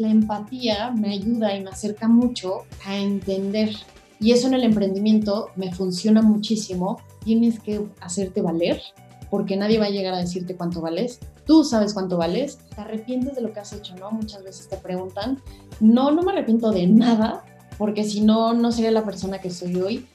La empatía me ayuda y me acerca mucho a entender. Y eso en el emprendimiento me funciona muchísimo. Tienes que hacerte valer porque nadie va a llegar a decirte cuánto vales. Tú sabes cuánto vales. Te arrepientes de lo que has hecho, ¿no? Muchas veces te preguntan. No, no me arrepiento de nada porque si no, no sería la persona que soy hoy.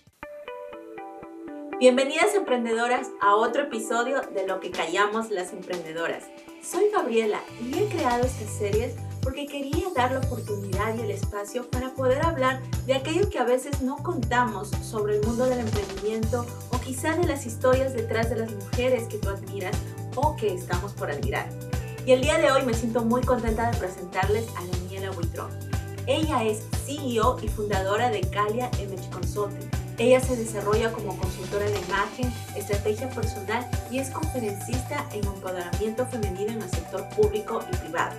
Bienvenidas emprendedoras a otro episodio de Lo que callamos las emprendedoras. Soy Gabriela y he creado estas series porque quería dar la oportunidad y el espacio para poder hablar de aquello que a veces no contamos sobre el mundo del emprendimiento o quizá de las historias detrás de las mujeres que tú admiras o que estamos por admirar. Y el día de hoy me siento muy contenta de presentarles a Daniela Buitrón. Ella es CEO y fundadora de Calia Image Consulting. Ella se desarrolla como consultora de imagen, estrategia personal y es conferencista en empoderamiento femenino en el sector público y privado.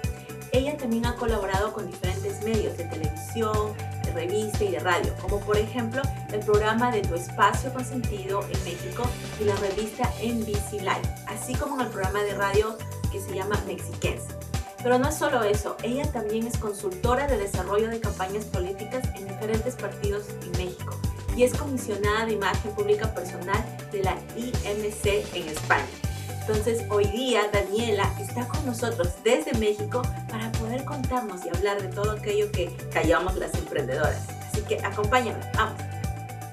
Ella también ha colaborado con diferentes medios de televisión, de revista y de radio, como por ejemplo el programa de Tu Espacio Consentido en México y la revista NBC Live, así como en el programa de radio que se llama Mexiquense. Pero no es solo eso, ella también es consultora de desarrollo de campañas políticas en diferentes partidos en México y es comisionada de imagen pública personal de la IMC en España. Entonces hoy día Daniela está con nosotros desde México para poder contarnos y hablar de todo aquello que callamos las emprendedoras. Así que acompáñame, vamos.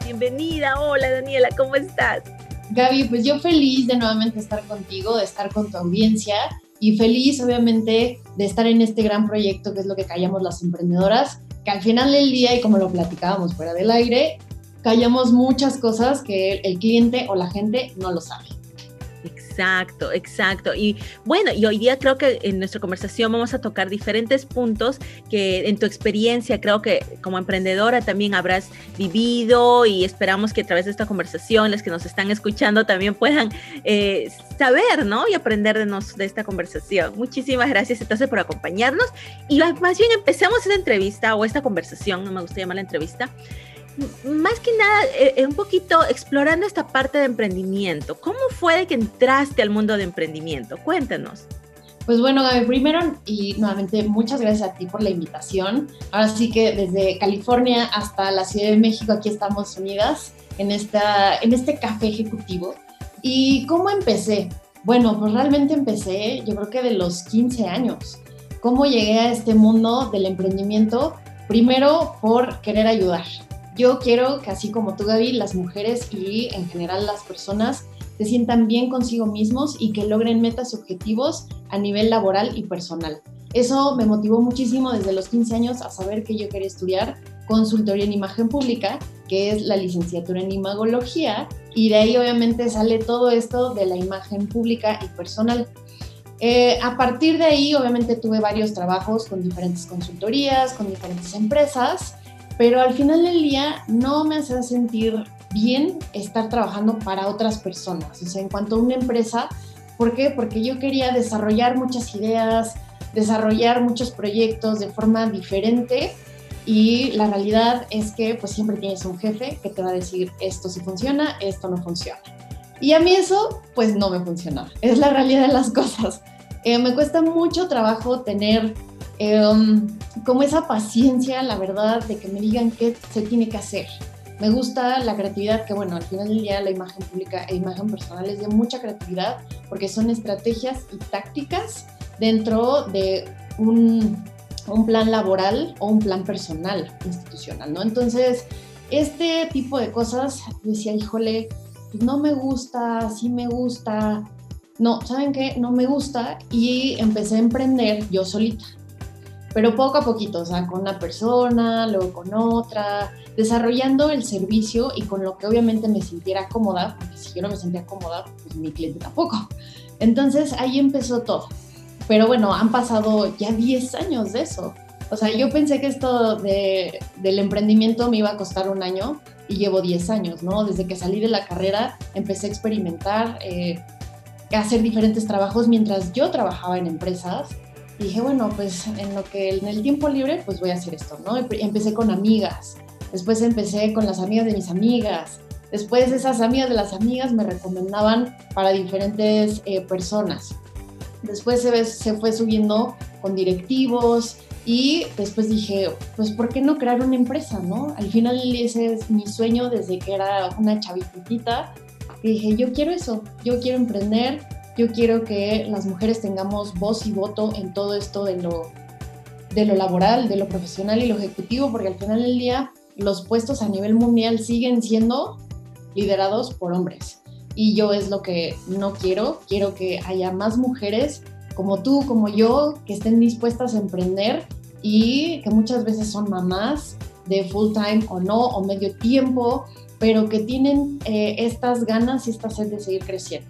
Bienvenida, hola Daniela, ¿cómo estás? Gaby, pues yo feliz de nuevamente estar contigo, de estar con tu audiencia y feliz obviamente de estar en este gran proyecto que es lo que callamos las emprendedoras, que al final del día y como lo platicábamos fuera del aire, callamos muchas cosas que el cliente o la gente no lo sabe. Exacto, exacto. Y bueno, y hoy día creo que en nuestra conversación vamos a tocar diferentes puntos que en tu experiencia creo que como emprendedora también habrás vivido y esperamos que a través de esta conversación las que nos están escuchando también puedan eh, saber, ¿no? Y aprender de, nos, de esta conversación. Muchísimas gracias entonces por acompañarnos y más bien empecemos esta entrevista o esta conversación, no me gusta llamar la entrevista más que nada, eh, eh, un poquito explorando esta parte de emprendimiento. ¿Cómo fue de que entraste al mundo de emprendimiento? Cuéntanos. Pues bueno, Gaby, primero y nuevamente muchas gracias a ti por la invitación. Ahora sí que desde California hasta la Ciudad de México, aquí estamos unidas en, esta, en este café ejecutivo. ¿Y cómo empecé? Bueno, pues realmente empecé yo creo que de los 15 años. ¿Cómo llegué a este mundo del emprendimiento? Primero por querer ayudar yo quiero que así como tú, Gaby, las mujeres y en general las personas se sientan bien consigo mismos y que logren metas y objetivos a nivel laboral y personal. Eso me motivó muchísimo desde los 15 años a saber que yo quería estudiar consultoría en imagen pública, que es la licenciatura en imagología, y de ahí obviamente sale todo esto de la imagen pública y personal. Eh, a partir de ahí, obviamente tuve varios trabajos con diferentes consultorías, con diferentes empresas, pero al final del día no me hace sentir bien estar trabajando para otras personas. O sea, en cuanto a una empresa, ¿por qué? Porque yo quería desarrollar muchas ideas, desarrollar muchos proyectos de forma diferente y la realidad es que pues siempre tienes un jefe que te va a decir esto sí funciona, esto no funciona. Y a mí eso pues no me funciona, es la realidad de las cosas. Eh, me cuesta mucho trabajo tener Em, como esa paciencia, la verdad, de que me digan qué se tiene que hacer. Me gusta la creatividad, que bueno, al final del día la imagen pública e imagen personal es de mucha creatividad porque son estrategias y tácticas dentro de un, un plan laboral o un plan personal, institucional, ¿no? Entonces, este tipo de cosas, decía, híjole, pues no me gusta, sí me gusta, no, ¿saben qué? No me gusta y empecé a emprender yo solita pero poco a poquito, o sea, con una persona, luego con otra, desarrollando el servicio y con lo que obviamente me sintiera cómoda, porque si yo no me sentía cómoda, pues mi cliente tampoco. Entonces ahí empezó todo. Pero bueno, han pasado ya 10 años de eso. O sea, yo pensé que esto de, del emprendimiento me iba a costar un año y llevo 10 años, ¿no? Desde que salí de la carrera empecé a experimentar, eh, a hacer diferentes trabajos mientras yo trabajaba en empresas dije, bueno, pues en lo que en el tiempo libre, pues voy a hacer esto, ¿no? Empecé con amigas, después empecé con las amigas de mis amigas, después esas amigas de las amigas me recomendaban para diferentes eh, personas. Después se, se fue subiendo con directivos, Y después dije, pues, ¿por qué no crear una empresa, no? Al final ese es mi sueño desde que era una chavitita. Y dije, yo quiero eso, yo quiero emprender, yo quiero que las mujeres tengamos voz y voto en todo esto de lo, de lo laboral, de lo profesional y lo ejecutivo, porque al final del día los puestos a nivel mundial siguen siendo liderados por hombres. Y yo es lo que no quiero, quiero que haya más mujeres como tú, como yo, que estén dispuestas a emprender y que muchas veces son mamás de full time o no, o medio tiempo, pero que tienen eh, estas ganas y esta sed de seguir creciendo.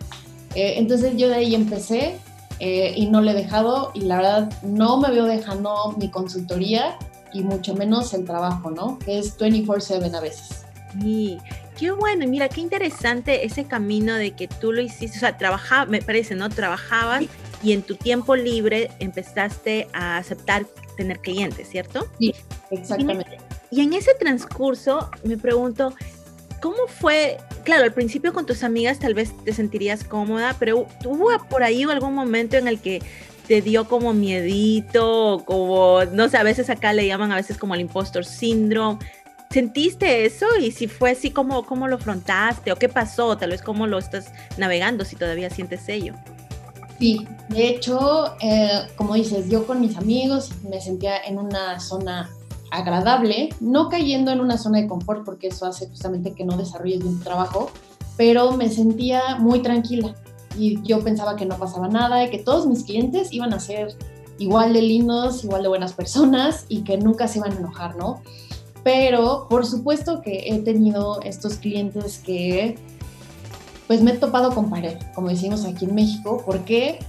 Eh, entonces yo de ahí empecé eh, y no le he dejado y la verdad no me veo dejando mi consultoría y mucho menos el trabajo, ¿no? Que es 24/7 a veces. Y qué bueno, mira, qué interesante ese camino de que tú lo hiciste, o sea, trabajaba, me parece, ¿no? Trabajabas y en tu tiempo libre empezaste a aceptar tener clientes, ¿cierto? Sí, exactamente. Y en ese transcurso me pregunto, ¿cómo fue? Claro, al principio con tus amigas tal vez te sentirías cómoda, pero ¿hubo por ahí algún momento en el que te dio como miedito, como, no sé, a veces acá le llaman a veces como el impostor syndrome? ¿Sentiste eso? Y si fue así, ¿cómo, cómo lo afrontaste? ¿O qué pasó? Tal vez cómo lo estás navegando si todavía sientes ello. Sí, de hecho, eh, como dices, yo con mis amigos me sentía en una zona agradable, no cayendo en una zona de confort, porque eso hace justamente que no desarrolles tu trabajo, pero me sentía muy tranquila y yo pensaba que no pasaba nada y que todos mis clientes iban a ser igual de lindos, igual de buenas personas y que nunca se iban a enojar, ¿no? Pero por supuesto que he tenido estos clientes que pues me he topado con pared, como decimos aquí en México. ¿Por qué?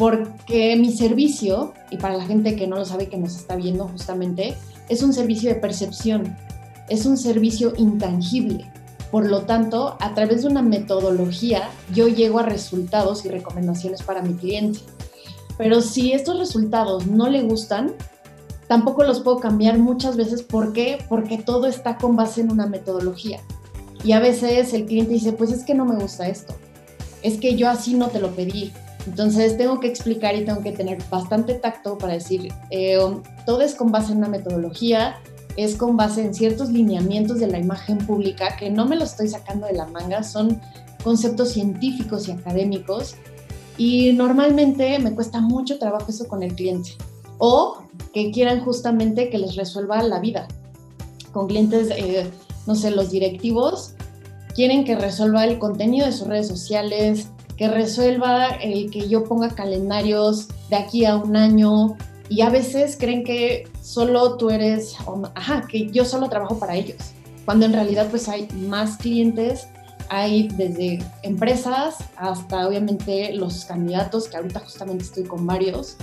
Porque mi servicio, y para la gente que no lo sabe, que nos está viendo justamente, es un servicio de percepción, es un servicio intangible. Por lo tanto, a través de una metodología, yo llego a resultados y recomendaciones para mi cliente. Pero si estos resultados no le gustan, tampoco los puedo cambiar muchas veces. ¿Por qué? Porque todo está con base en una metodología. Y a veces el cliente dice, pues es que no me gusta esto, es que yo así no te lo pedí. Entonces tengo que explicar y tengo que tener bastante tacto para decir, eh, todo es con base en una metodología, es con base en ciertos lineamientos de la imagen pública que no me lo estoy sacando de la manga, son conceptos científicos y académicos y normalmente me cuesta mucho trabajo eso con el cliente o que quieran justamente que les resuelva la vida. Con clientes eh, no sé, los directivos quieren que resuelva el contenido de sus redes sociales, que resuelva el que yo ponga calendarios de aquí a un año. Y a veces creen que solo tú eres, ajá, que yo solo trabajo para ellos, cuando en realidad pues hay más clientes, hay desde empresas hasta obviamente los candidatos, que ahorita justamente estoy con varios,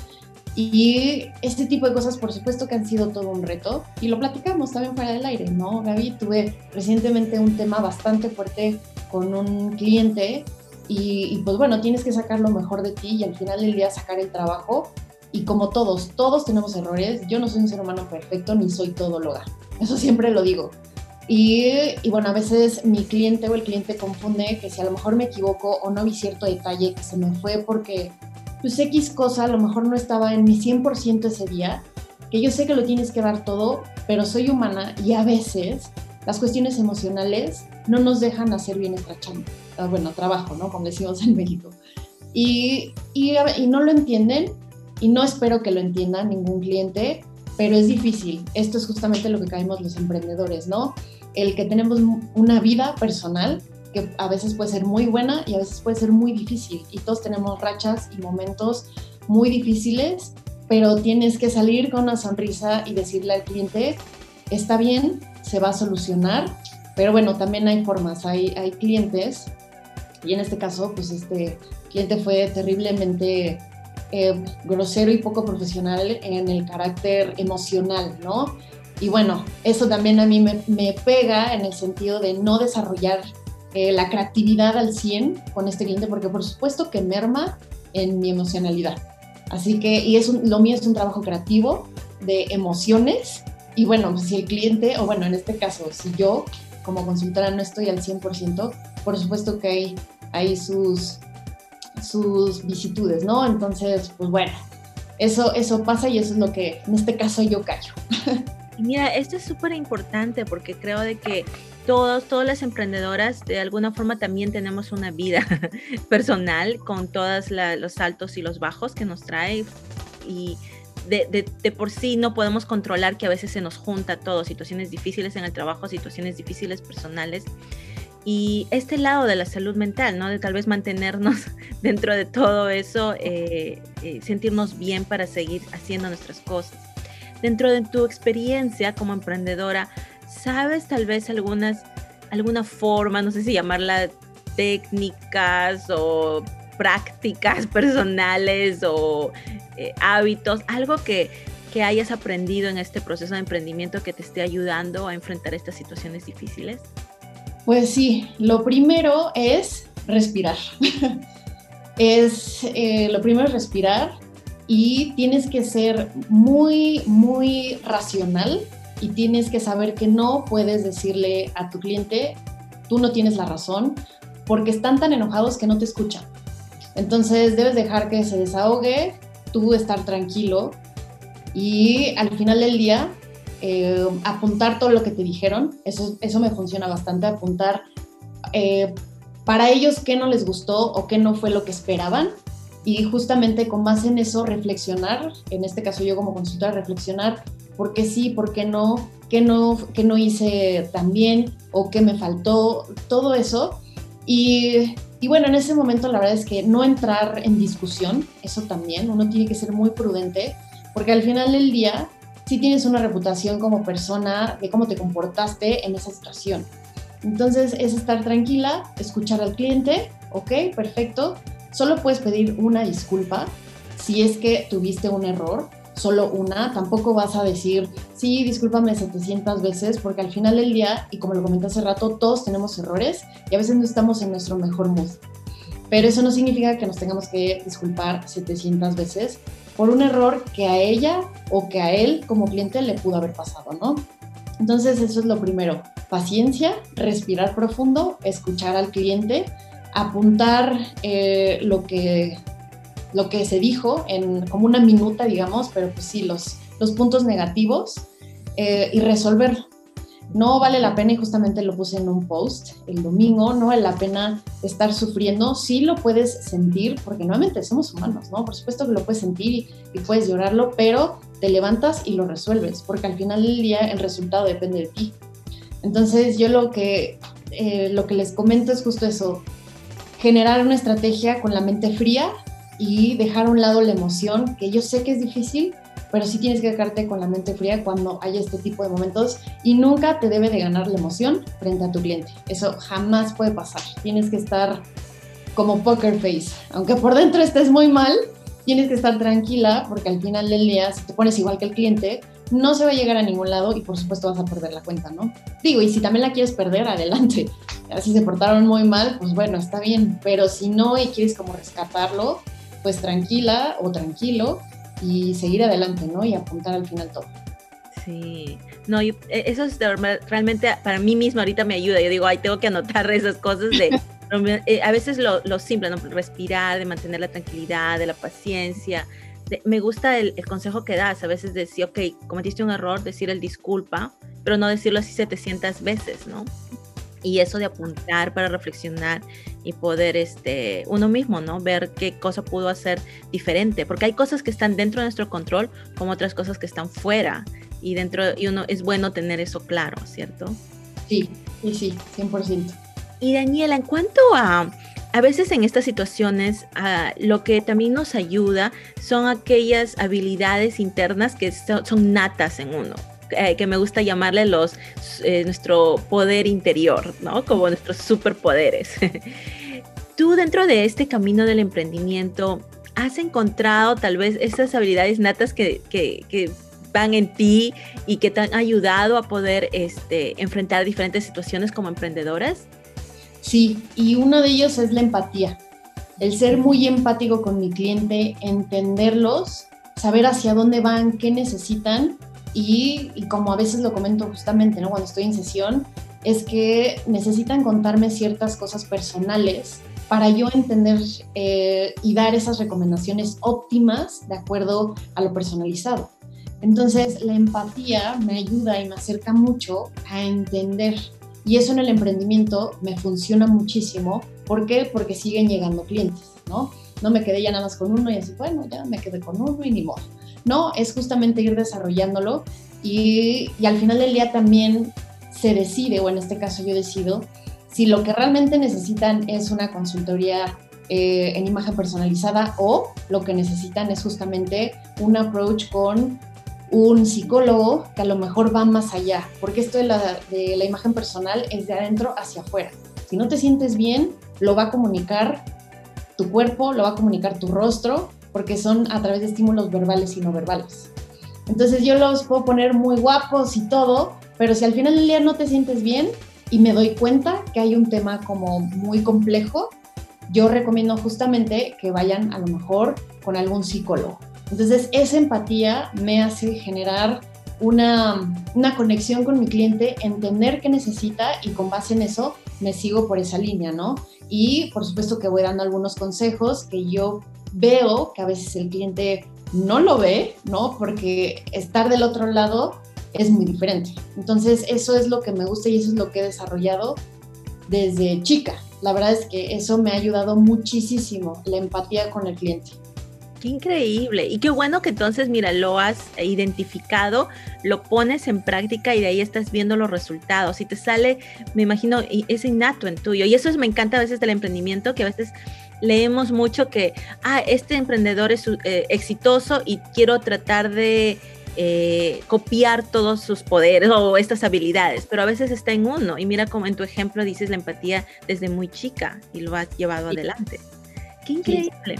y este tipo de cosas, por supuesto que han sido todo un reto. Y lo platicamos también fuera del aire, ¿no? Gaby, tuve recientemente un tema bastante fuerte con un cliente y, pues bueno, tienes que sacar lo mejor de ti y al final del día sacar el trabajo. Y como todos, todos tenemos errores, yo no soy un ser humano perfecto ni soy todóloga, eso siempre lo digo. Y, y, bueno, a veces mi cliente o el cliente confunde que si a lo mejor me equivoco o no vi cierto detalle que se me fue porque pues X cosa a lo mejor no estaba en mi 100% ese día, que yo sé que lo tienes que dar todo, pero soy humana y a veces las cuestiones emocionales no nos dejan hacer bien nuestra chamba, ah, bueno, trabajo, ¿no? Como decimos en México. Y, y, y no lo entienden y no espero que lo entienda ningún cliente, pero es difícil. Esto es justamente lo que caemos los emprendedores, ¿no? El que tenemos una vida personal que a veces puede ser muy buena y a veces puede ser muy difícil. Y todos tenemos rachas y momentos muy difíciles, pero tienes que salir con una sonrisa y decirle al cliente, está bien, se va a solucionar, pero bueno, también hay formas, hay, clientes, y en este caso, pues este cliente fue terriblemente eh, grosero y poco profesional en el carácter emocional, ¿no? Y bueno, eso también a mí me, me pega en el sentido de no desarrollar eh, la creatividad al 100 con este cliente, porque por supuesto que merma en mi emocionalidad. Así que, y es lo mío es un trabajo creativo de emociones. Y bueno, si el cliente, o bueno, en este caso, si yo como consultora no estoy al 100%, por supuesto que hay, hay sus, sus vicitudes, ¿no? Entonces, pues bueno, eso, eso pasa y eso es lo que en este caso yo callo. Mira, esto es súper importante porque creo de que todos, todas las emprendedoras de alguna forma también tenemos una vida personal con todos los altos y los bajos que nos trae y de, por sí no podemos controlar que a veces se nos junta todo, situaciones difíciles en el trabajo, situaciones difíciles personales. Y este lado de la salud mental, ¿no? De tal vez mantenernos dentro de todo eso, eh, eh, sentirnos bien para seguir haciendo nuestras cosas. Dentro de tu experiencia como emprendedora, ¿sabes tal vez algunas, alguna forma, no sé si llamarla técnicas o prácticas personales o eh, hábitos, algo que, que hayas aprendido en este proceso de emprendimiento que te esté ayudando a enfrentar estas situaciones difíciles? Pues sí, lo primero es respirar. es eh, lo primero es respirar y tienes que ser muy, muy racional y tienes que saber que no puedes decirle a tu cliente, tú no tienes la razón, porque están tan enojados que no te escuchan. Entonces debes dejar que se desahogue, tú estar tranquilo y al final del día eh, apuntar todo lo que te dijeron. Eso, eso me funciona bastante, apuntar eh, para ellos qué no les gustó o qué no fue lo que esperaban y justamente con más en eso reflexionar, en este caso yo como consultora, reflexionar por qué sí, por qué no, qué no, qué no hice tan bien o qué me faltó, todo eso. Y, bueno, en ese momento la verdad es que no entrar en discusión, eso también, uno tiene que ser muy prudente, porque al final del día sí tienes una reputación como persona de cómo te comportaste en esa situación. Entonces es estar tranquila, escuchar al cliente, ok, perfecto, Solo puedes pedir una disculpa si es que tuviste un error, solo una. Tampoco vas a decir, sí, discúlpame 700 veces, porque al final del día, y como lo comenté hace rato, todos tenemos errores y a veces no estamos en nuestro mejor mood. Pero eso no significa que nos tengamos que disculpar 700 veces por un error que a ella o que a él como cliente le pudo haber pasado, ¿no? Entonces eso es lo primero, paciencia, respirar profundo, escuchar al cliente apuntar eh, lo, que, lo que se dijo en como una minuta, digamos, pero pues sí, los, los puntos negativos eh, y resolverlo. No vale la pena, y justamente lo puse en un post el domingo, no vale la pena estar sufriendo, sí lo puedes sentir, porque nuevamente somos humanos, ¿no? Por supuesto que lo puedes sentir y, puedes llorarlo, pero te levantas y lo resuelves, porque al final del día el resultado depende de ti. Entonces yo lo que, eh, lo que les comento es justo eso, generar una estrategia con la mente fría y dejar a un lado la emoción, que yo sé que es difícil, pero sí tienes que dejarte con la mente fría cuando hay este tipo de momentos y nunca te debe de ganar la emoción frente a tu cliente. Eso jamás puede pasar. Tienes que estar como poker face. Aunque por dentro estés muy mal, tienes que estar tranquila porque al final del día, si te pones igual que el cliente, no se va a llegar a ningún lado y por supuesto vas a perder la cuenta, ¿no? Digo, y si también la quieres perder, adelante. Si se portaron muy mal, pues bueno, está bien, pero si no y quieres como rescatarlo, pues tranquila o tranquilo y seguir adelante, ¿no? Y apuntar al final todo. Sí, no, e, eso es realmente para mí mismo ahorita me ayuda. Yo digo, ay, tengo que anotar esas cosas de, eh, a veces lo, lo simple, ¿no? Respirar, de mantener la tranquilidad, de la paciencia, me gusta el, consejo que das, a veces decir, ok, cometiste un error, decir el disculpa, pero no decirlo así 700 veces, ¿no? Y eso de apuntar para reflexionar y poder, este, uno mismo, ¿no? Ver qué cosa pudo hacer diferente, porque hay cosas que están dentro de nuestro control, como otras cosas que están fuera, y dentro, y uno, es bueno tener eso claro, ¿cierto? Sí, sí, sí, 100%. Y Daniela, en cuanto a a veces en estas situaciones ah, lo que también nos ayuda son aquellas habilidades internas que son, natas en uno. Eh, que me gusta llamarle los eh, nuestro poder interior, ¿no? Como nuestros superpoderes. Tú dentro de este camino del emprendimiento has encontrado tal vez esas habilidades natas que, que, van en ti y que te han ayudado a poder este, enfrentar diferentes situaciones como emprendedoras? Sí, y uno de ellos es la empatía. El ser muy empático con mi cliente, entenderlos, saber hacia dónde van, qué necesitan y, como a veces lo comento justamente ¿no? cuando estoy en sesión, es que necesitan contarme ciertas cosas personales para yo entender eh, y dar esas recomendaciones óptimas de acuerdo a lo personalizado. Entonces, la empatía me ayuda y me acerca mucho a entender. Y eso en el emprendimiento me funciona muchísimo. ¿Por qué? Porque siguen llegando clientes, ¿no? No me quedé ya nada más con uno y así, bueno, ya me quedé con uno y ni modo. No, es justamente ir desarrollándolo y, al final del día también se decide, o en este caso yo decido, si lo que realmente necesitan es una consultoría eh, en imagen personalizada o lo que necesitan es justamente un approach con un psicólogo que a lo mejor va más allá, porque esto de la, de la imagen personal es de adentro hacia afuera. Si no te sientes bien, lo va a comunicar tu cuerpo, lo va a comunicar tu rostro, porque son a través de estímulos verbales y no verbales. Entonces yo los puedo poner muy guapos y todo, pero si al final del día no te sientes bien, y me doy cuenta que hay un tema como muy complejo, yo recomiendo justamente que vayan a lo mejor con algún psicólogo. Entonces, esa empatía me hace generar una, una, conexión con mi cliente, entender qué necesita y con base en eso me sigo por esa línea, ¿no? Y por supuesto que voy dando algunos consejos que yo veo que a veces el cliente no lo ve, ¿no? Porque estar del otro lado es muy diferente. Entonces, eso es lo que me gusta y eso es lo que he desarrollado desde chica. La verdad es que eso me ha ayudado muchísimo, la empatía con el cliente. Qué increíble. Y qué bueno que entonces, mira, lo has identificado, lo pones en práctica y de ahí estás viendo los resultados. Y te sale, me imagino, es innato en tuyo. Y eso es, me encanta a veces del emprendimiento, que a veces leemos mucho que, ah, este emprendedor es eh, exitoso y quiero tratar de eh, copiar todos sus poderes o estas habilidades, pero a veces está en uno. Y mira como en tu ejemplo dices la empatía desde muy chica y lo has llevado adelante. Qué increíble.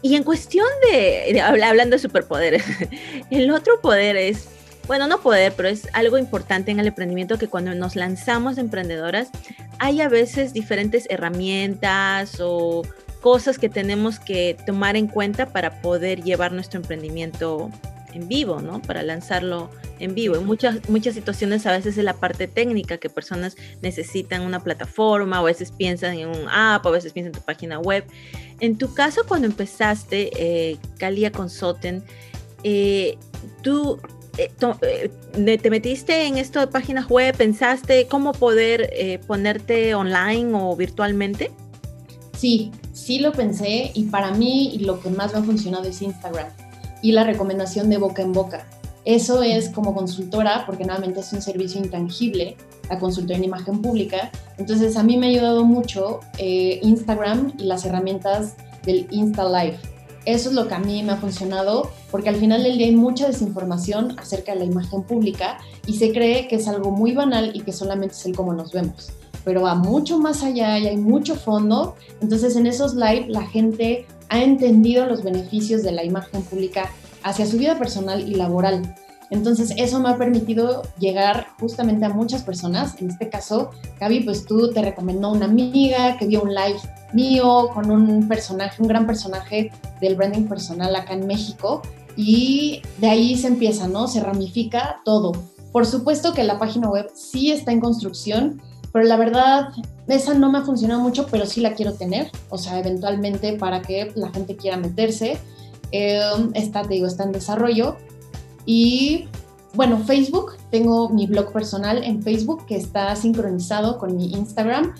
Y en cuestión de, hablando de superpoderes, el otro poder es, bueno, no poder, pero es algo importante en el emprendimiento que cuando nos lanzamos emprendedoras, hay a veces diferentes herramientas o cosas que tenemos que tomar en cuenta para poder llevar nuestro emprendimiento en vivo, ¿no? Para lanzarlo en vivo. En muchas, muchas situaciones a veces es la parte técnica que personas necesitan una plataforma, a veces piensan en un app, a veces piensan en tu página web. En tu caso, cuando empezaste, eh, Calia Consulting, eh, tú eh, eh, te metiste en esto de páginas web, pensaste cómo poder ponerte online o virtualmente. Sí, sí lo pensé y para mí lo que más me ha funcionado es Instagram y la recomendación de boca en boca. Eso es como consultora, porque nuevamente es un servicio intangible, la consultoría en imagen pública. Entonces a mí me ha ayudado mucho eh, Instagram y las herramientas del Insta Live. Eso es lo que a mí me ha funcionado, porque al final del día hay mucha desinformación acerca de la imagen pública y se cree que es algo muy banal y que solamente es el cómo nos vemos. Pero va mucho más allá y hay mucho fondo. Entonces en esos live la gente ha entendido los beneficios de la imagen pública hacia su vida personal y laboral. Entonces, eso me ha permitido llegar justamente a muchas personas. En este caso, Gaby, pues tú te recomendó una amiga que vio un live mío con un personaje, un gran personaje del branding personal acá en México. Y de ahí se empieza, ¿no? Se ramifica todo. Por supuesto que la página web sí está en construcción pero la verdad, esa no me ha funcionado mucho, pero sí la quiero tener, o sea, eventualmente para que la gente quiera meterse. Eh, está, te digo, está en desarrollo. Y bueno, Facebook, tengo mi blog personal en Facebook que está sincronizado con mi Instagram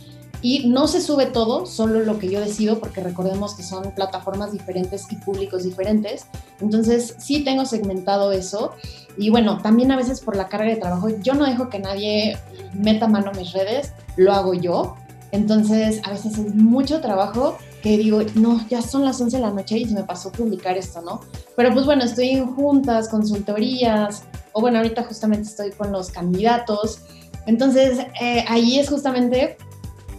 y no se sube todo, solo lo que yo decido, porque recordemos que son plataformas diferentes y públicos diferentes. Entonces, sí tengo segmentado eso. Y bueno, también a veces por la carga de trabajo, yo no dejo que nadie meta mano a mis redes, lo hago yo. Entonces, a veces es mucho trabajo que digo, no, ya son las 11 de la noche y se me pasó publicar esto, ¿no? Pero pues bueno, estoy en juntas, consultorías, o bueno, ahorita justamente estoy con los candidatos. Entonces, eh, ahí es justamente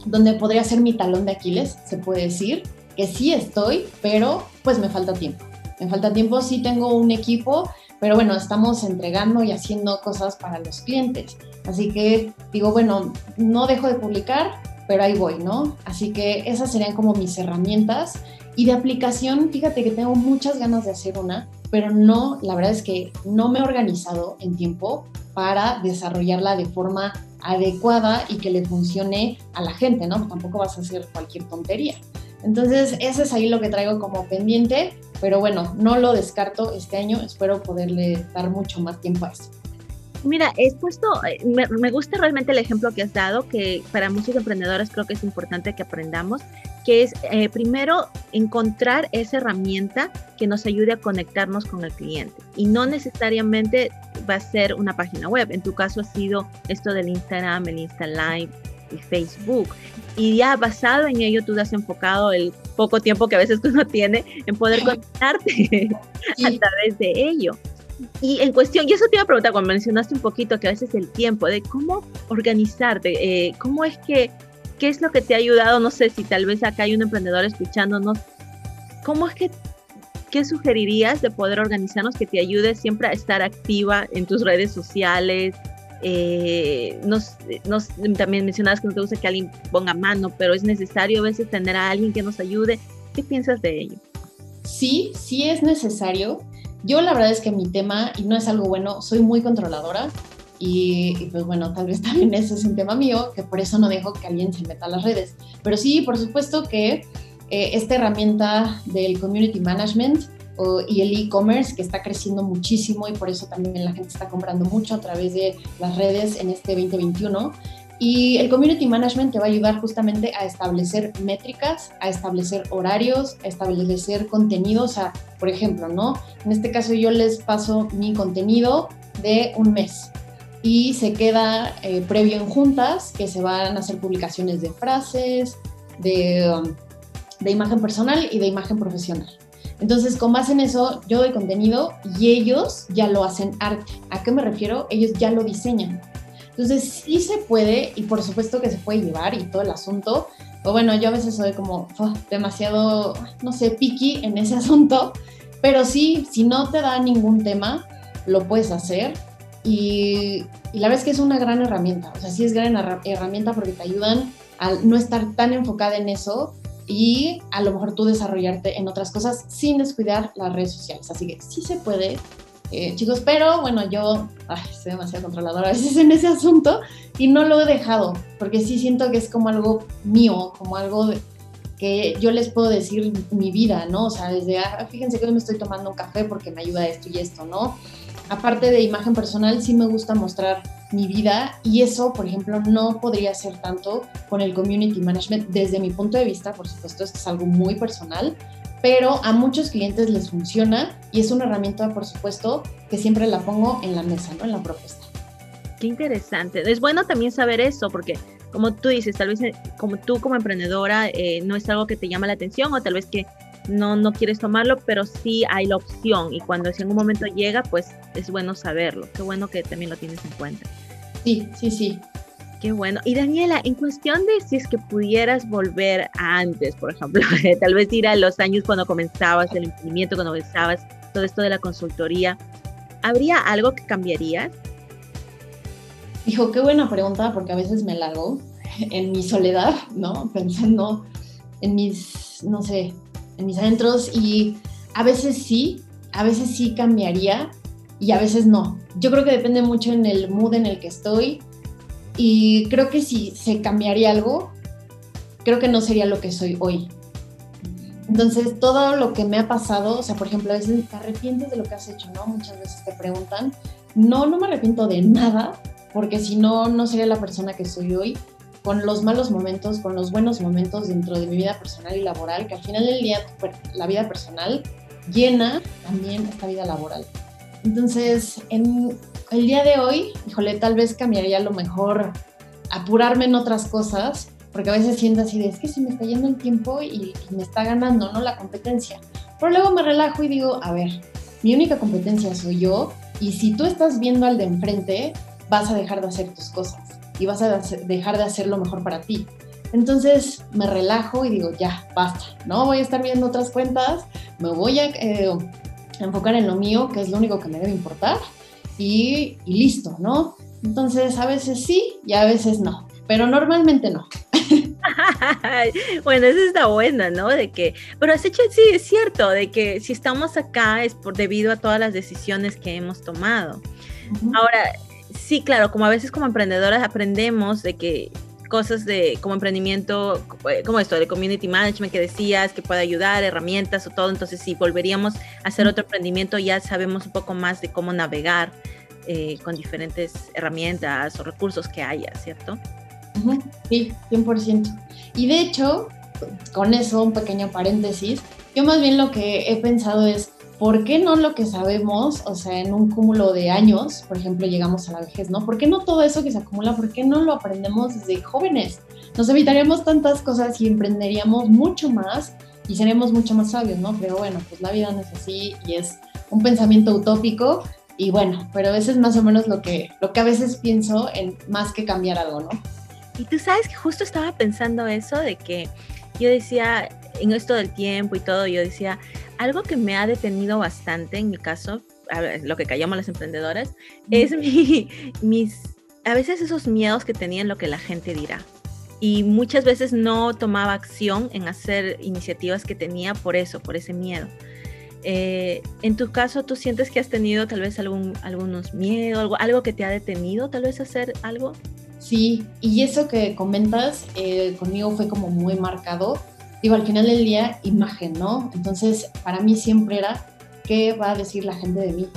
donde podría ser mi talón de Aquiles, se puede decir, que sí estoy, pero pues me falta tiempo. Me falta tiempo, sí tengo un equipo, pero bueno, estamos entregando y haciendo cosas para los clientes. Así que digo, bueno, no dejo de publicar, pero ahí voy, ¿no? Así que esas serían como mis herramientas. Y de aplicación, fíjate que tengo muchas ganas de hacer una, pero no, la verdad es que no me he organizado en tiempo para desarrollarla de forma adecuada y que le funcione a la gente, ¿no? Tampoco vas a hacer cualquier tontería. Entonces, eso es ahí lo que traigo como pendiente, pero bueno, no lo descarto este año, espero poderle dar mucho más tiempo a eso. Mira, he puesto, eh, me, gusta realmente el ejemplo que has dado, que para muchos emprendedores creo que es importante que aprendamos, que es eh, primero encontrar esa herramienta que nos ayude a conectarnos con el cliente. Y no necesariamente va a ser una página web. En tu caso ha sido esto del Instagram, el Insta Live, y Facebook. Y ya basado en ello, tú te has enfocado el poco tiempo que a veces uno tiene en poder conectarte a través de ello. Y en cuestión, y eso te iba a preguntar cuando mencionaste un poquito que a veces el tiempo, de cómo organizarte, eh, cómo es que, qué es lo que te ha ayudado, no sé si tal vez acá hay un emprendedor escuchándonos, cómo es que, qué sugerirías de poder organizarnos que te ayude siempre a estar activa en tus redes sociales, eh, nos, nos, también mencionabas que no te gusta que alguien ponga mano, pero es necesario a veces tener a alguien que nos ayude. ¿Qué piensas de ello? Sí, sí es necesario. Yo la verdad es que mi tema, y no es algo bueno, soy muy controladora y, pues bueno, tal vez también eso es un tema mío, que por eso no dejo que alguien se meta a las redes. Pero sí, por supuesto que eh, esta herramienta del community management y el e-commerce que está creciendo muchísimo y por eso también la gente está comprando mucho a través de las redes en este 2021. Y el community management te va a ayudar justamente a establecer métricas, a establecer horarios, a establecer contenidos. O por ejemplo, ¿no? En este caso yo les paso mi contenido de un mes y se queda eh, previo en juntas que se van a hacer publicaciones de frases, de, um, de imagen personal y de imagen profesional. Entonces, con base en eso, yo doy contenido y ellos ya lo hacen arte. ¿A qué me refiero? Ellos ya lo diseñan. Entonces, sí se puede y por supuesto que se puede llevar y todo el asunto. O bueno, yo a veces soy como demasiado, no sé, picky en ese asunto, pero sí, si no te da ningún tema, lo puedes hacer. Y, y, la verdad es que es una gran herramienta. O sea, sí es gran herramienta porque te ayudan a no estar tan enfocada en eso y a lo mejor tú desarrollarte en otras cosas sin descuidar las redes sociales. Así que sí se puede, eh, chicos, pero bueno, yo soy demasiado controladora a veces en ese asunto y no lo he dejado, porque sí siento que es como algo mío, como algo que yo les puedo decir mi vida, ¿no? O sea, desde, ah, fíjense que hoy me estoy tomando un café porque me ayuda esto y esto, ¿no? Aparte de imagen personal, sí me gusta mostrar mi vida y eso, por ejemplo, no podría ser tanto con el community management desde mi punto de vista, por supuesto, esto es algo muy personal, pero a muchos clientes les funciona y es una herramienta, por supuesto, que siempre la pongo en la mesa, ¿no? En la propuesta. Qué interesante. Es bueno también saber eso porque como tú dices, tal vez eh, como tú como emprendedora eh, no es algo que te llama la atención o tal vez que no, no quieres tomarlo, pero sí hay la opción y cuando si en un momento llega, pues es bueno saberlo. Qué bueno que también lo tienes en cuenta. Sí, sí, sí. Qué bueno. Y Daniela, en cuestión de si es que pudieras volver a antes, por ejemplo, tal vez ir a los años cuando comenzabas el emprendimiento, cuando comenzabas todo esto de la consultoría, ¿habría algo que cambiarías? Dijo, qué buena pregunta, porque a veces me largo en mi soledad, ¿no? Pensando en mis, no sé, en mis adentros y a veces sí, a veces sí cambiaría y a veces no. Yo creo que depende mucho en el mood en el que estoy y creo que si se cambiaría algo, creo que no sería lo que soy hoy. Entonces, todo lo que me ha pasado, o sea, por ejemplo, a veces te arrepientes de lo que has hecho, ¿no? Muchas veces te preguntan. No, no me arrepiento de nada, porque si no, no sería la persona que soy hoy con los malos momentos, con los buenos momentos dentro de mi vida personal y laboral, que al final del día la vida personal llena también esta vida laboral. Entonces, en el día de hoy, híjole, tal vez cambiaría lo mejor apurarme en otras cosas, porque a veces siento así de, es que se me está yendo el tiempo y, y me está ganando, ¿no? La competencia. Pero luego me relajo y digo, a ver, mi única competencia soy yo, y si tú estás viendo al de enfrente, vas a dejar de hacer tus cosas y vas a dejar de hacer lo mejor para ti. Entonces me relajo y digo, ya, basta, no voy a estar viendo otras cuentas, me voy a eh, enfocar en lo mío, que es lo único que me debe importar, y, listo, ¿no? Entonces a veces sí y a veces no, pero normalmente no. bueno, eso está buena, ¿no? De que, pero has hecho, sí, es cierto, de que si estamos acá es por debido a todas las decisiones que hemos tomado. Ahora, Sí, claro, como a veces como emprendedoras aprendemos de que cosas de como emprendimiento, eh, como esto, de community management que decías, que puede ayudar, herramientas o todo. Entonces, si volveríamos a hacer otro emprendimiento, ya sabemos un poco más de cómo navegar eh, con diferentes herramientas o recursos que haya, ¿cierto? Sí, 100%. Y de hecho, con eso, un pequeño paréntesis, yo más bien lo que he pensado es, ¿por qué no lo que sabemos, o sea, en un cúmulo de años, por ejemplo, llegamos a la vejez, ¿no? ¿Por qué no todo eso que se acumula, por qué no lo aprendemos desde jóvenes? Nos evitaríamos tantas cosas y emprenderíamos mucho más y seríamos mucho más sabios, ¿no? Pero bueno, pues la vida no es así y es un pensamiento utópico y bueno, pero eso es más o menos lo que, lo que a veces pienso en más que cambiar algo, ¿no? Y tú sabes que justo estaba pensando eso de que yo decía, en esto del tiempo y todo, yo decía, algo que me ha detenido bastante en mi caso, lo que callamos las emprendedoras, es mi, mis, a veces esos miedos que tenía en lo que la gente dirá. Y muchas veces no tomaba acción en hacer iniciativas que tenía por eso, por ese miedo. Eh, en tu caso, ¿tú sientes que has tenido tal vez algún, algunos miedos, algo, algo que te ha detenido tal vez hacer algo? Sí, y eso que comentas eh, conmigo fue como muy marcado. Digo, al final del día, imagen, ¿no? Entonces, para mí siempre era, ¿qué va a decir la gente de mí?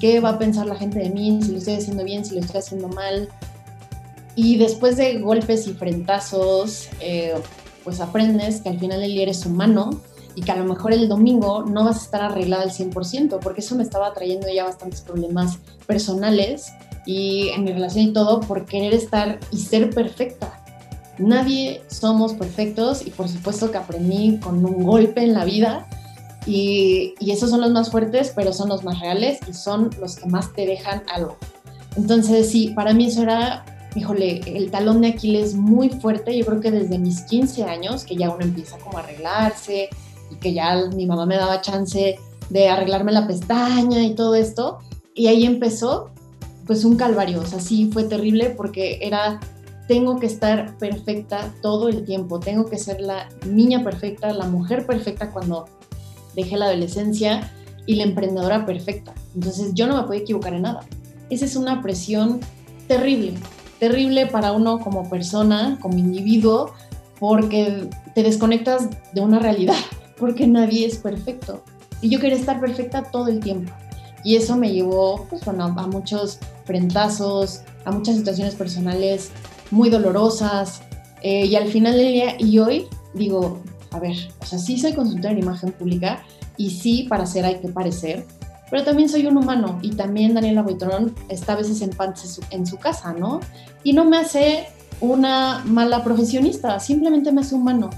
¿Qué va a pensar la gente de mí? Si lo estoy haciendo bien, si lo estoy haciendo mal. Y después de golpes y frentazos, eh, pues aprendes que al final del día eres humano y que a lo mejor el domingo no vas a estar arreglada al 100%, porque eso me estaba trayendo ya bastantes problemas personales y en mi relación y todo por querer estar y ser perfecta. Nadie somos perfectos y por supuesto que aprendí con un golpe en la vida y, esos son los más fuertes, pero son los más reales y son los que más te dejan algo. Entonces sí, para mí eso era, híjole, el talón de Aquiles muy fuerte. Yo creo que desde mis 15 años, que ya uno empieza como a arreglarse y que ya mi mamá me daba chance de arreglarme la pestaña y todo esto. Y ahí empezó pues un calvario, o sea, sí fue terrible porque era, tengo que estar perfecta todo el tiempo, tengo que ser la niña perfecta, la mujer perfecta cuando dejé la adolescencia y la emprendedora perfecta. Entonces yo no me podía equivocar en nada. Esa es una presión terrible, terrible para uno como persona, como individuo, porque te desconectas de una realidad, porque nadie es perfecto. Y yo quería estar perfecta todo el tiempo. Y eso me llevó, pues bueno, a muchos frentazos, a muchas situaciones personales muy dolorosas. Eh, y al final del día, y hoy digo, a ver, o sea, sí soy consultora en imagen pública y sí, para ser hay que parecer, pero también soy un humano y también Daniela Buitrón está a veces en en su casa, ¿no? Y no me hace una mala profesionista, simplemente me hace humano.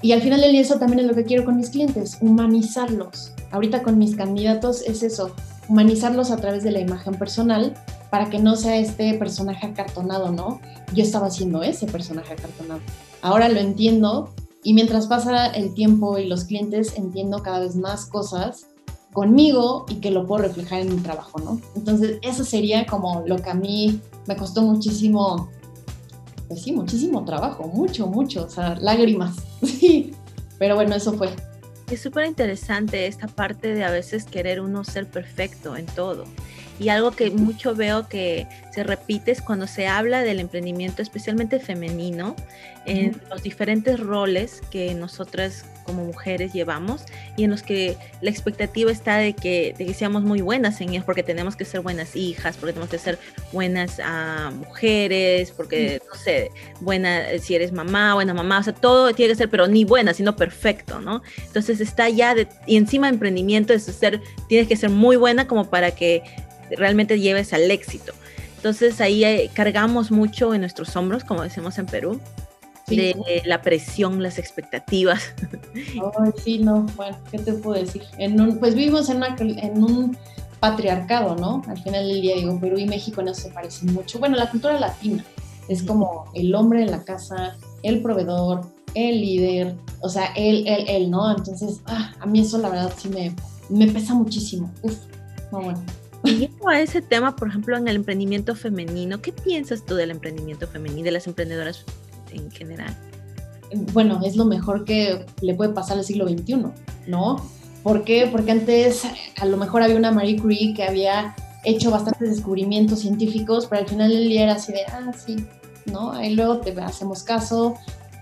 Y al final del día eso también es lo que quiero con mis clientes, humanizarlos. Ahorita con mis candidatos es eso, humanizarlos a través de la imagen personal para que no sea este personaje acartonado, ¿no? Yo estaba haciendo ese personaje acartonado. Ahora lo entiendo y mientras pasa el tiempo y los clientes entiendo cada vez más cosas conmigo y que lo puedo reflejar en mi trabajo, ¿no? Entonces, eso sería como lo que a mí me costó muchísimo, pues sí, muchísimo trabajo, mucho, mucho, o sea, lágrimas, sí, pero bueno, eso fue. Es súper interesante esta parte de a veces querer uno ser perfecto en todo. Y algo que mucho veo que se repite es cuando se habla del emprendimiento, especialmente femenino, en los diferentes roles que nosotras como mujeres llevamos y en los que la expectativa está de que, seamos muy buenas en ellos, porque tenemos que ser buenas hijas, porque tenemos que ser buenas uh, mujeres, porque, no sé, buena, si eres mamá, buena mamá, o sea, todo tiene que ser, pero ni buena, sino perfecto, ¿no? Entonces está ya, de, y encima emprendimiento es ser, tienes que ser muy buena como para que realmente lleves al éxito. Entonces ahí eh, cargamos mucho en nuestros hombros, como decimos en Perú, de la presión, las expectativas. Ay, sí, no, bueno, ¿qué te puedo decir? En un, pues vivimos en, en un patriarcado, ¿no? Al final del día digo, Perú y México no se parecen mucho. Bueno, la cultura latina es como el hombre en la casa, el proveedor, el líder, o sea, él, él, él, ¿no? Entonces, ah, a mí eso la verdad sí me, me pesa muchísimo. Uf, no, bueno. Y a ese tema, por ejemplo, en el emprendimiento femenino, ¿qué piensas tú del emprendimiento femenino, de las emprendedoras en general? Bueno, es lo mejor que le puede pasar al siglo XXI, ¿no? ¿Por qué? Porque antes a lo mejor había una Marie Curie que había hecho bastantes descubrimientos científicos, pero al final día era así de, ah, sí, ¿no? Ahí luego te hacemos caso,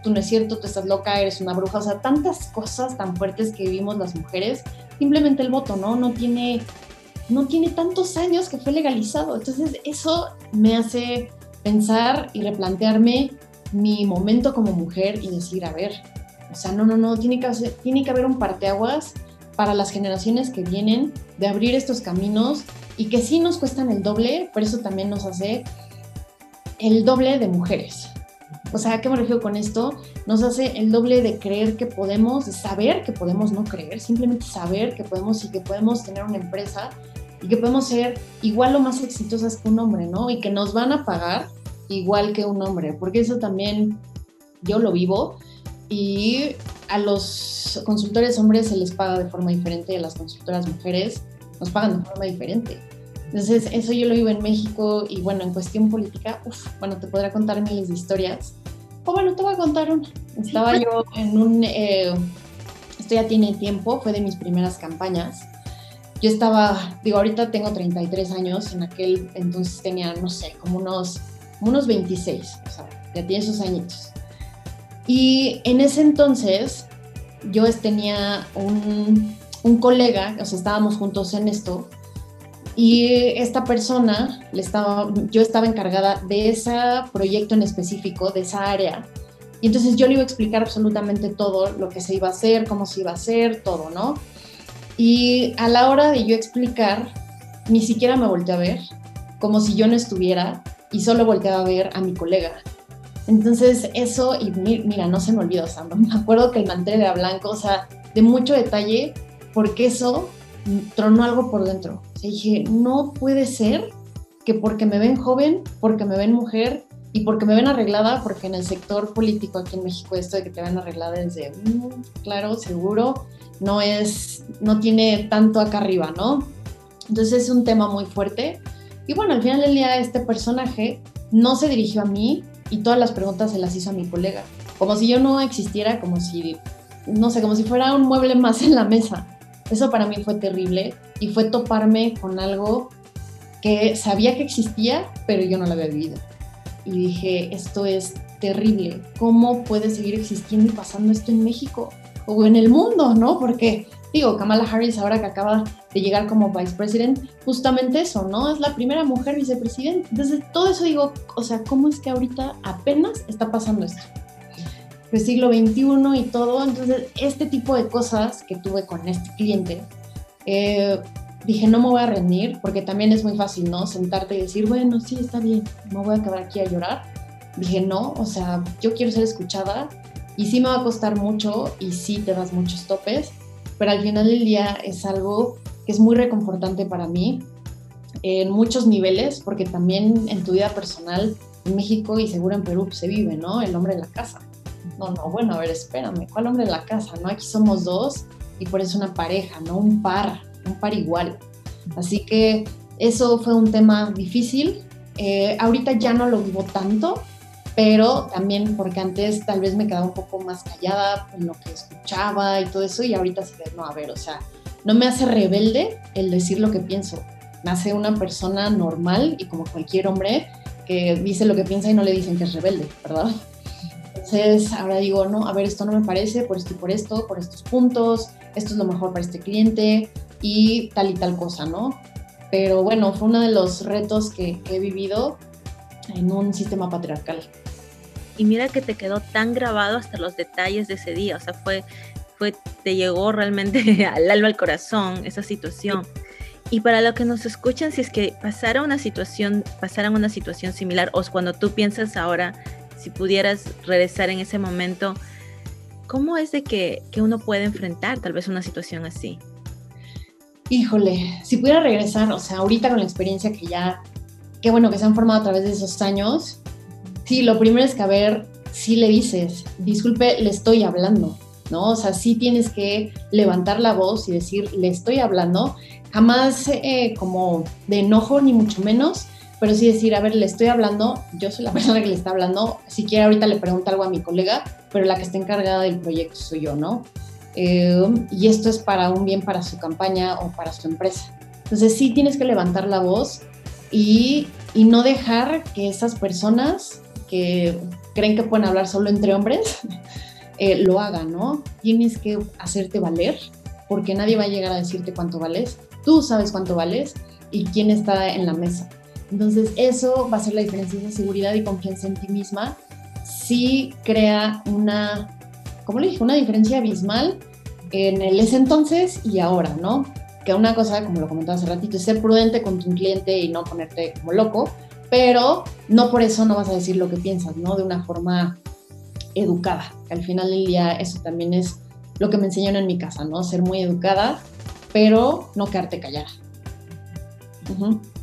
tú no es cierto, tú estás loca, eres una bruja, o sea, tantas cosas tan fuertes que vivimos las mujeres, simplemente el voto, ¿no? No tiene, no tiene tantos años que fue legalizado, entonces eso me hace pensar y replantearme mi momento como mujer y decir, a ver, o sea, no, no, no, tiene que, tiene que haber un parteaguas para las generaciones que vienen de abrir estos caminos y que sí nos cuestan el doble, por eso también nos hace el doble de mujeres. O sea, ¿a qué me refiero con esto? Nos hace el doble de creer que podemos, de saber que podemos no creer, simplemente saber que podemos y que podemos tener una empresa y que podemos ser igual o más exitosas que un hombre, ¿no? Y que nos van a pagar igual que un hombre, porque eso también yo lo vivo y a los consultores hombres se les paga de forma diferente y a las consultoras mujeres nos pagan de forma diferente. Entonces, eso yo lo vivo en México y bueno, en cuestión política, uf, bueno, te podrá contar miles de historias. O bueno, te voy a contar una. Estaba pues. yo en un, eh, esto ya tiene tiempo, fue de mis primeras campañas. Yo estaba, digo, ahorita tengo 33 años, en aquel entonces tenía, no sé, como unos, unos 26, o sea, ya tiene sus añitos. Y en ese entonces yo tenía un, un colega, o sea, estábamos juntos en esto, y esta persona, le estaba, yo estaba encargada de ese proyecto en específico, de esa área. Y entonces yo le iba a explicar absolutamente todo lo que se iba a hacer, cómo se iba a hacer, todo, ¿no? Y a la hora de yo explicar, ni siquiera me volteé a ver, como si yo no estuviera, y solo volteaba a ver a mi colega. Entonces eso, y mira, no se me olvida, o sea, me acuerdo que el mantel era blanco, o sea, de mucho detalle, porque eso tronó algo por dentro. O dije, no puede ser que porque me ven joven, porque me ven mujer y porque me ven arreglada, porque en el sector político aquí en México esto de que te ven arreglada es de, mm, claro, seguro, no es, no tiene tanto acá arriba, ¿no? Entonces es un tema muy fuerte. Y bueno, al final del día este personaje no se dirigió a mí, y todas las preguntas se las hizo a mi colega, como si yo no existiera, como si, no sé, como si fuera un mueble más en la mesa. Eso para mí fue terrible y fue toparme con algo que sabía que existía, pero yo no lo había vivido. Y dije, esto es terrible, ¿cómo puede seguir existiendo y pasando esto en México o en el mundo, no? Porque digo, Kamala Harris ahora que acaba de llegar como vicepresidente, justamente eso, ¿no? Es la primera mujer vicepresidente. Entonces, todo eso digo, o sea, ¿cómo es que ahorita apenas está pasando esto? El siglo XXI y todo. Entonces, este tipo de cosas que tuve con este cliente, eh, dije, no me voy a rendir, porque también es muy fácil, ¿no? Sentarte y decir, bueno, sí, está bien, no voy a acabar aquí a llorar. Dije, no, o sea, yo quiero ser escuchada y sí me va a costar mucho y sí te das muchos topes, pero al final del día es algo que es muy reconfortante para mí en muchos niveles, porque también en tu vida personal, en México y seguro en Perú se vive, ¿no? El hombre en la casa. No, no, bueno, a ver, espérame, ¿cuál hombre en la casa? ¿No? Aquí somos dos y por eso una pareja, ¿no? Un par, un par igual. Así que eso fue un tema difícil. Eh, ahorita ya no lo vivo tanto, pero también porque antes tal vez me quedaba un poco más callada en lo que escuchaba y todo eso, y ahorita sí, no, a ver, o sea, no me hace rebelde el decir lo que pienso, me hace una persona normal y como cualquier hombre que dice lo que piensa y no le dicen que es rebelde, ¿verdad? Entonces ahora digo, no, a ver, esto no me parece por esto y por esto, por estos puntos, esto es lo mejor para este cliente y tal y tal cosa, ¿no? Pero bueno, fue uno de los retos que he vivido en un sistema patriarcal y mira que te quedó tan grabado hasta los detalles de ese día, o sea, fue, fue, te llegó realmente al alma, al corazón esa situación. Y para los que nos escuchan, si es que pasara una situación, pasaran una situación similar, o cuando tú piensas ahora, si pudieras regresar en ese momento, ¿cómo es de que, que uno puede enfrentar tal vez una situación así? Híjole, si pudiera regresar, o sea, ahorita con la experiencia que ya, qué bueno que se han formado a través de esos años, Sí, lo primero es que a ver si le dices, disculpe, le estoy hablando, ¿no? O sea, sí tienes que levantar la voz y decir, le estoy hablando, jamás eh, como de enojo ni mucho menos, pero sí decir, a ver, le estoy hablando, yo soy la persona que le está hablando, si quiere ahorita le pregunto algo a mi colega, pero la que está encargada del proyecto soy yo, ¿no? Eh, y esto es para un bien para su campaña o para su empresa. Entonces sí tienes que levantar la voz y, y no dejar que esas personas que creen que pueden hablar solo entre hombres, eh, lo hagan, ¿no? Tienes que hacerte valer, porque nadie va a llegar a decirte cuánto vales. Tú sabes cuánto vales y quién está en la mesa. Entonces, eso va a ser la diferencia, esa seguridad y confianza en ti misma. Sí crea una, como le dije, una diferencia abismal en ese entonces y ahora, ¿no? Que una cosa, como lo comentaba hace ratito, es ser prudente con tu cliente y no ponerte como loco, pero no por eso no vas a decir lo que piensas, ¿no? De una forma educada. Al final del día eso también es lo que me enseñaron en mi casa, ¿no? Ser muy educada, pero no quedarte callada.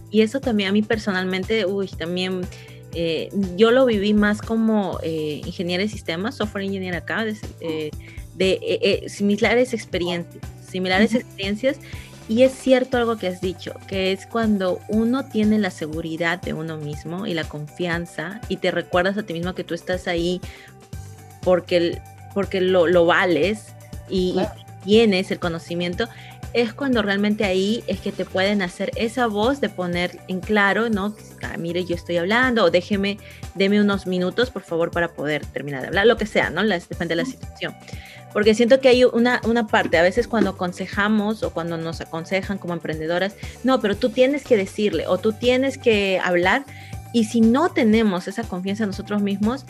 Y eso también a mí personalmente, uy, también eh, yo lo viví más como eh, ingeniero de sistemas, software engineer acá, de, eh, de similares experiencias, similares experiencias y es cierto algo que has dicho, que es cuando uno tiene la seguridad de uno mismo y la confianza y te recuerdas a ti mismo que tú estás ahí porque, porque lo, lo vales y tienes el conocimiento, es cuando realmente ahí es que te pueden hacer esa voz de poner en claro, ¿no? Ah, mire, yo estoy hablando, o déjeme, deme unos minutos, por favor, para poder terminar de hablar, lo que sea, ¿no? depende de la situación porque siento que hay una, una parte, a veces cuando aconsejamos o cuando nos aconsejan como emprendedoras, no, pero tú tienes que decirle o tú tienes que hablar y si no tenemos esa confianza en nosotros mismos,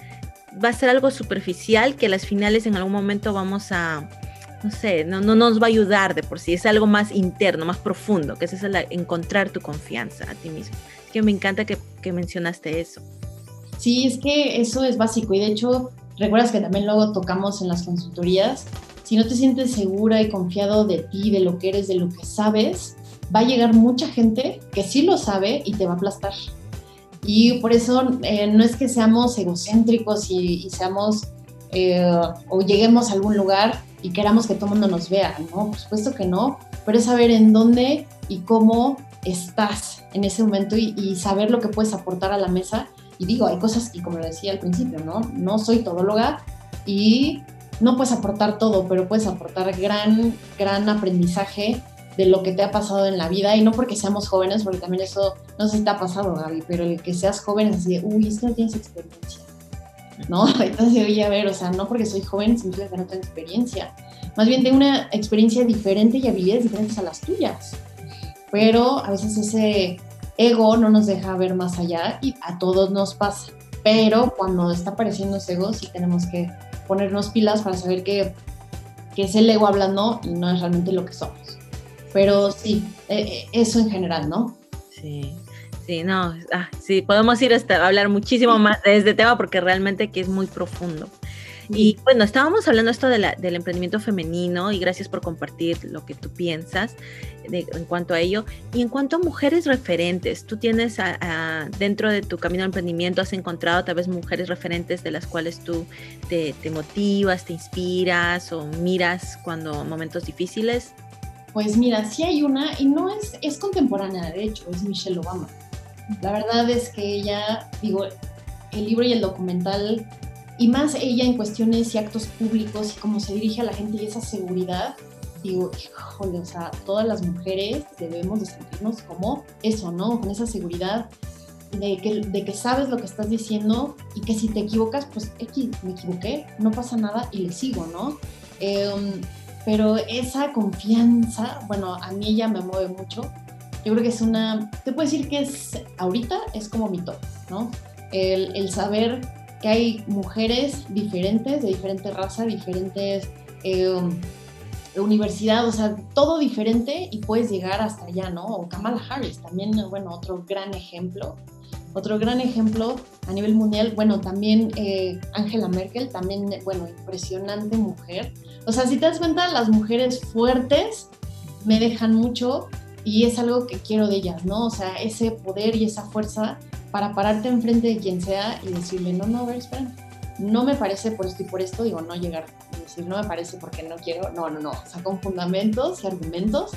va a ser algo superficial que a las finales en algún momento vamos a, no sé, no, no nos va a ayudar de por sí, es algo más interno, más profundo, que es el encontrar tu confianza a ti mismo. Es que me encanta que, que mencionaste eso. Sí, es que eso es básico y de hecho recuerdas que también luego tocamos en las consultorías, si no te sientes segura y confiado de ti, de lo que eres, de lo que sabes, va a llegar mucha gente que sí lo sabe y te va a aplastar. Y por eso eh, no es que seamos egocéntricos y, seamos eh, o lleguemos a algún lugar y queramos que todo el mundo nos vea, ¿no? Por supuesto que no, pero es saber en dónde y cómo estás en ese momento y, y saber lo que puedes aportar a la mesa y digo, hay cosas, y como lo decía al principio, ¿no? No soy todóloga y no puedes aportar todo, pero puedes aportar gran, gran aprendizaje de lo que te ha pasado en la vida y no porque seamos jóvenes, porque también eso, no sé si te ha pasado, Gaby, pero el que seas joven es así de, uy, es que no tienes experiencia, ¿no? Entonces, oye, a ver, o sea, no porque soy joven significa que no tengo experiencia. Más bien tengo una experiencia diferente y habilidades diferentes a las tuyas. Pero a veces ese ego no nos deja ver más allá y a todos nos pasa. Pero cuando está apareciendo ese ego, sí tenemos que ponernos pilas para saber que, que es el ego hablando y no es realmente lo que somos. Pero sí, e, e, eso en general, ¿no? Sí. Sí, no, ah, sí, podemos ir hasta hablar muchísimo más de este tema porque realmente que es muy profundo. Y bueno, estábamos hablando esto de la, del emprendimiento femenino y gracias por compartir lo que tú piensas en cuanto a ello. Y en cuanto a mujeres referentes, tú tienes dentro de tu camino de emprendimiento, has encontrado tal vez mujeres referentes de las cuales tú te, te motivas, te inspiras o miras cuando momentos difíciles. Pues mira, sí hay una y no es, es contemporánea, de hecho, es Michelle Obama. La verdad es que ella, digo, el libro y el documental y más ella en cuestiones y actos públicos y cómo se dirige a la gente y esa seguridad, digo, híjole, o sea, todas las mujeres debemos de sentirnos como eso, ¿no? Con esa seguridad de que, de que sabes lo que estás diciendo y que si te equivocas, pues X, me equivoqué, no pasa nada y le sigo, ¿no? Em, pero esa confianza, bueno, a mí ella me mueve mucho. Yo creo que es una, te puedo decir que es, ahorita es como mi top, ¿no? El, el saber que hay mujeres diferentes, de diferente raza, diferentes eh, universidad, o sea, todo diferente y puedes llegar hasta allá, ¿no? O Kamala Harris, también, bueno, otro gran ejemplo. Otro gran ejemplo a nivel mundial, bueno, también eh, Angela Merkel, también, bueno, impresionante mujer. O sea, si te das cuenta, las mujeres fuertes me dejan mucho y es algo que quiero de ellas, ¿no? O sea, ese poder y esa fuerza para pararte enfrente de quien sea y decirle, no, no, a espera, no me parece por esto y por esto, digo, no llegar y decir, no me parece porque no quiero, no, no, no, o sea, con fundamentos y argumentos,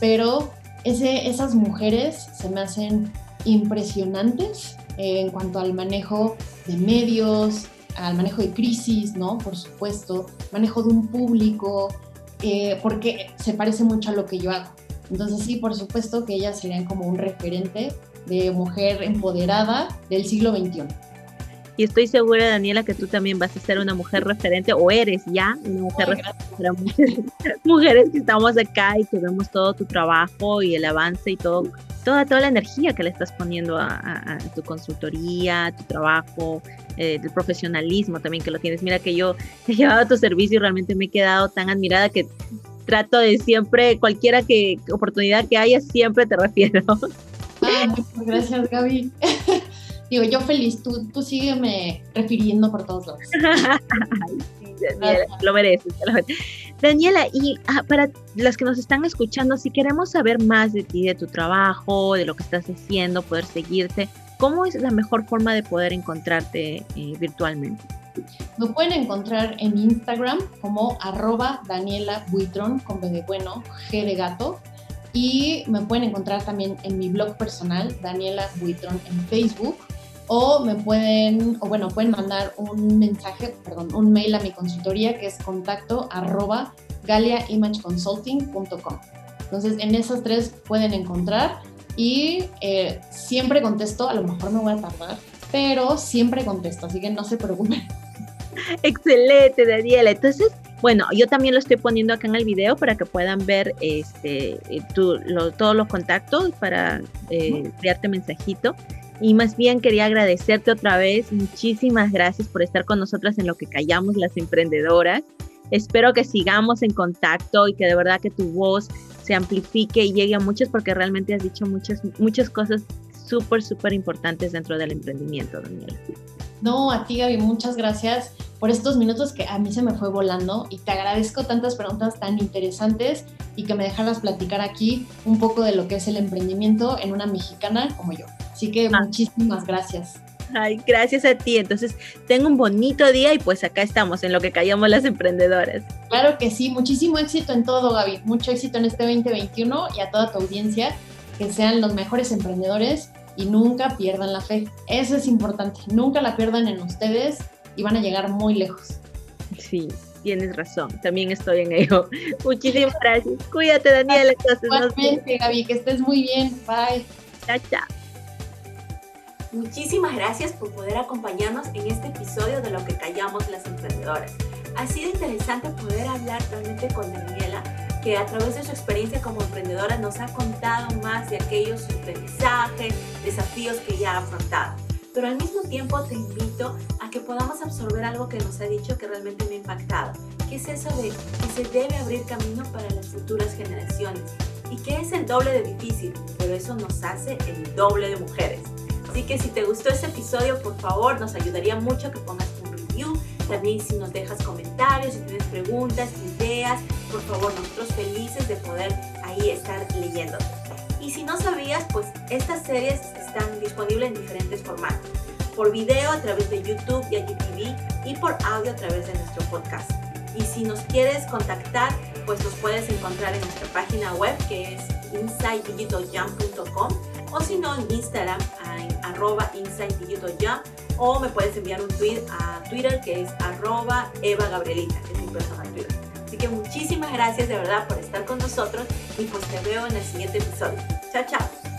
pero esas mujeres se me hacen impresionantes en cuanto al manejo de medios, al manejo de crisis, ¿no? Por supuesto, manejo de un público, eh, porque se parece mucho a lo que yo hago. Entonces sí, por supuesto que ellas serían como un referente de mujer empoderada del siglo XXI. Y estoy segura, Daniela, que tú también vas a ser una mujer referente o eres ya una mujer referente para muchas mujeres que estamos acá y que vemos todo tu trabajo y el avance y todo, toda, toda la energía que le estás poniendo a, tu consultoría, a tu trabajo, eh, el profesionalismo también que lo tienes. Mira que yo he llevado tu servicio y realmente me he quedado tan admirada que trato de siempre, cualquiera que oportunidad que haya, siempre te refiero. Muchas gracias, Gaby. Digo, yo feliz, tú, tú sígueme refiriendo por todos lados. Daniela, lo mereces, Daniela, y ah, para las que nos están escuchando, si queremos saber más de ti, de tu trabajo, de lo que estás haciendo, poder seguirte, ¿cómo es la mejor forma de poder encontrarte eh, virtualmente? Me pueden encontrar en Instagram como arroba Daniela Buitrón, con B de bueno, G de gato, y me pueden encontrar también en mi blog personal, Daniela Buitrón, en Facebook o me pueden, o bueno, pueden mandar un mensaje, perdón, un mail a mi consultoría que es contacto arroba galiaimageconsulting.com. Entonces, en esas tres pueden encontrar y eh, siempre contesto, a lo mejor me voy a tardar, pero siempre contesto, así que no se preocupen. Excelente, Daniela. Entonces, bueno, yo también lo estoy poniendo acá en el video para que puedan ver este, eh, todos los contactos para eh, enviarte mensajito y más bien quería agradecerte otra vez. Muchísimas gracias por estar con nosotras en lo que callamos las emprendedoras. Espero que sigamos en contacto y que de verdad que tu voz se amplifique y llegue a muchos porque realmente has dicho muchas, muchas cosas súper, súper importantes dentro del emprendimiento, Daniela. No, a ti Gaby, muchas gracias por estos minutos que a mí se me fue volando y te agradezco tantas preguntas tan interesantes y que me dejaras platicar aquí un poco de lo que es el emprendimiento en una mexicana como yo. Así que ah. muchísimas gracias. Ay, gracias a ti. Entonces, tengo un bonito día y pues acá estamos en lo que callamos las emprendedoras. Claro que sí, muchísimo éxito en todo, Gaby. Mucho éxito en este 2021 y a toda tu audiencia, que sean los mejores emprendedores y nunca pierdan la fe. Eso es importante, nunca la pierdan en ustedes y van a llegar muy lejos. Sí, tienes razón, también estoy en ello. Muchísimas gracias. Cuídate, Daniela. Igualmente, Gaby, que estés muy bien. Bye. Chao, chao. Muchísimas gracias por poder acompañarnos en este episodio de Lo que callamos las emprendedoras. Ha sido interesante poder hablar realmente con Daniela, que a través de su experiencia como emprendedora nos ha contado más de aquellos aprendizajes, desafíos que ya ha afrontado. Pero al mismo tiempo te invito a que podamos absorber algo que nos ha dicho que realmente me ha impactado, que es eso de que se debe abrir camino para las futuras generaciones y que es el doble de difícil, pero eso nos hace el doble de mujeres. Así que si te gustó este episodio, por favor, nos ayudaría mucho que pongas un review. También si nos dejas comentarios, si tienes preguntas, ideas, por favor, nosotros felices de poder ahí estar leyendo. Y si no sabías, pues estas series están disponibles en diferentes formatos. Por video a través de YouTube y IGTV y por audio a través de nuestro podcast. Y si nos quieres contactar, pues nos puedes encontrar en nuestra página web que es insidedigitaljump.com o si no en Instagram en arroba o me puedes enviar un tweet a Twitter que es arroba Eva Gabrielita, que es mi personal Twitter. Que muchísimas gracias de verdad por estar con nosotros y pues te veo en el siguiente episodio. Chao, chao.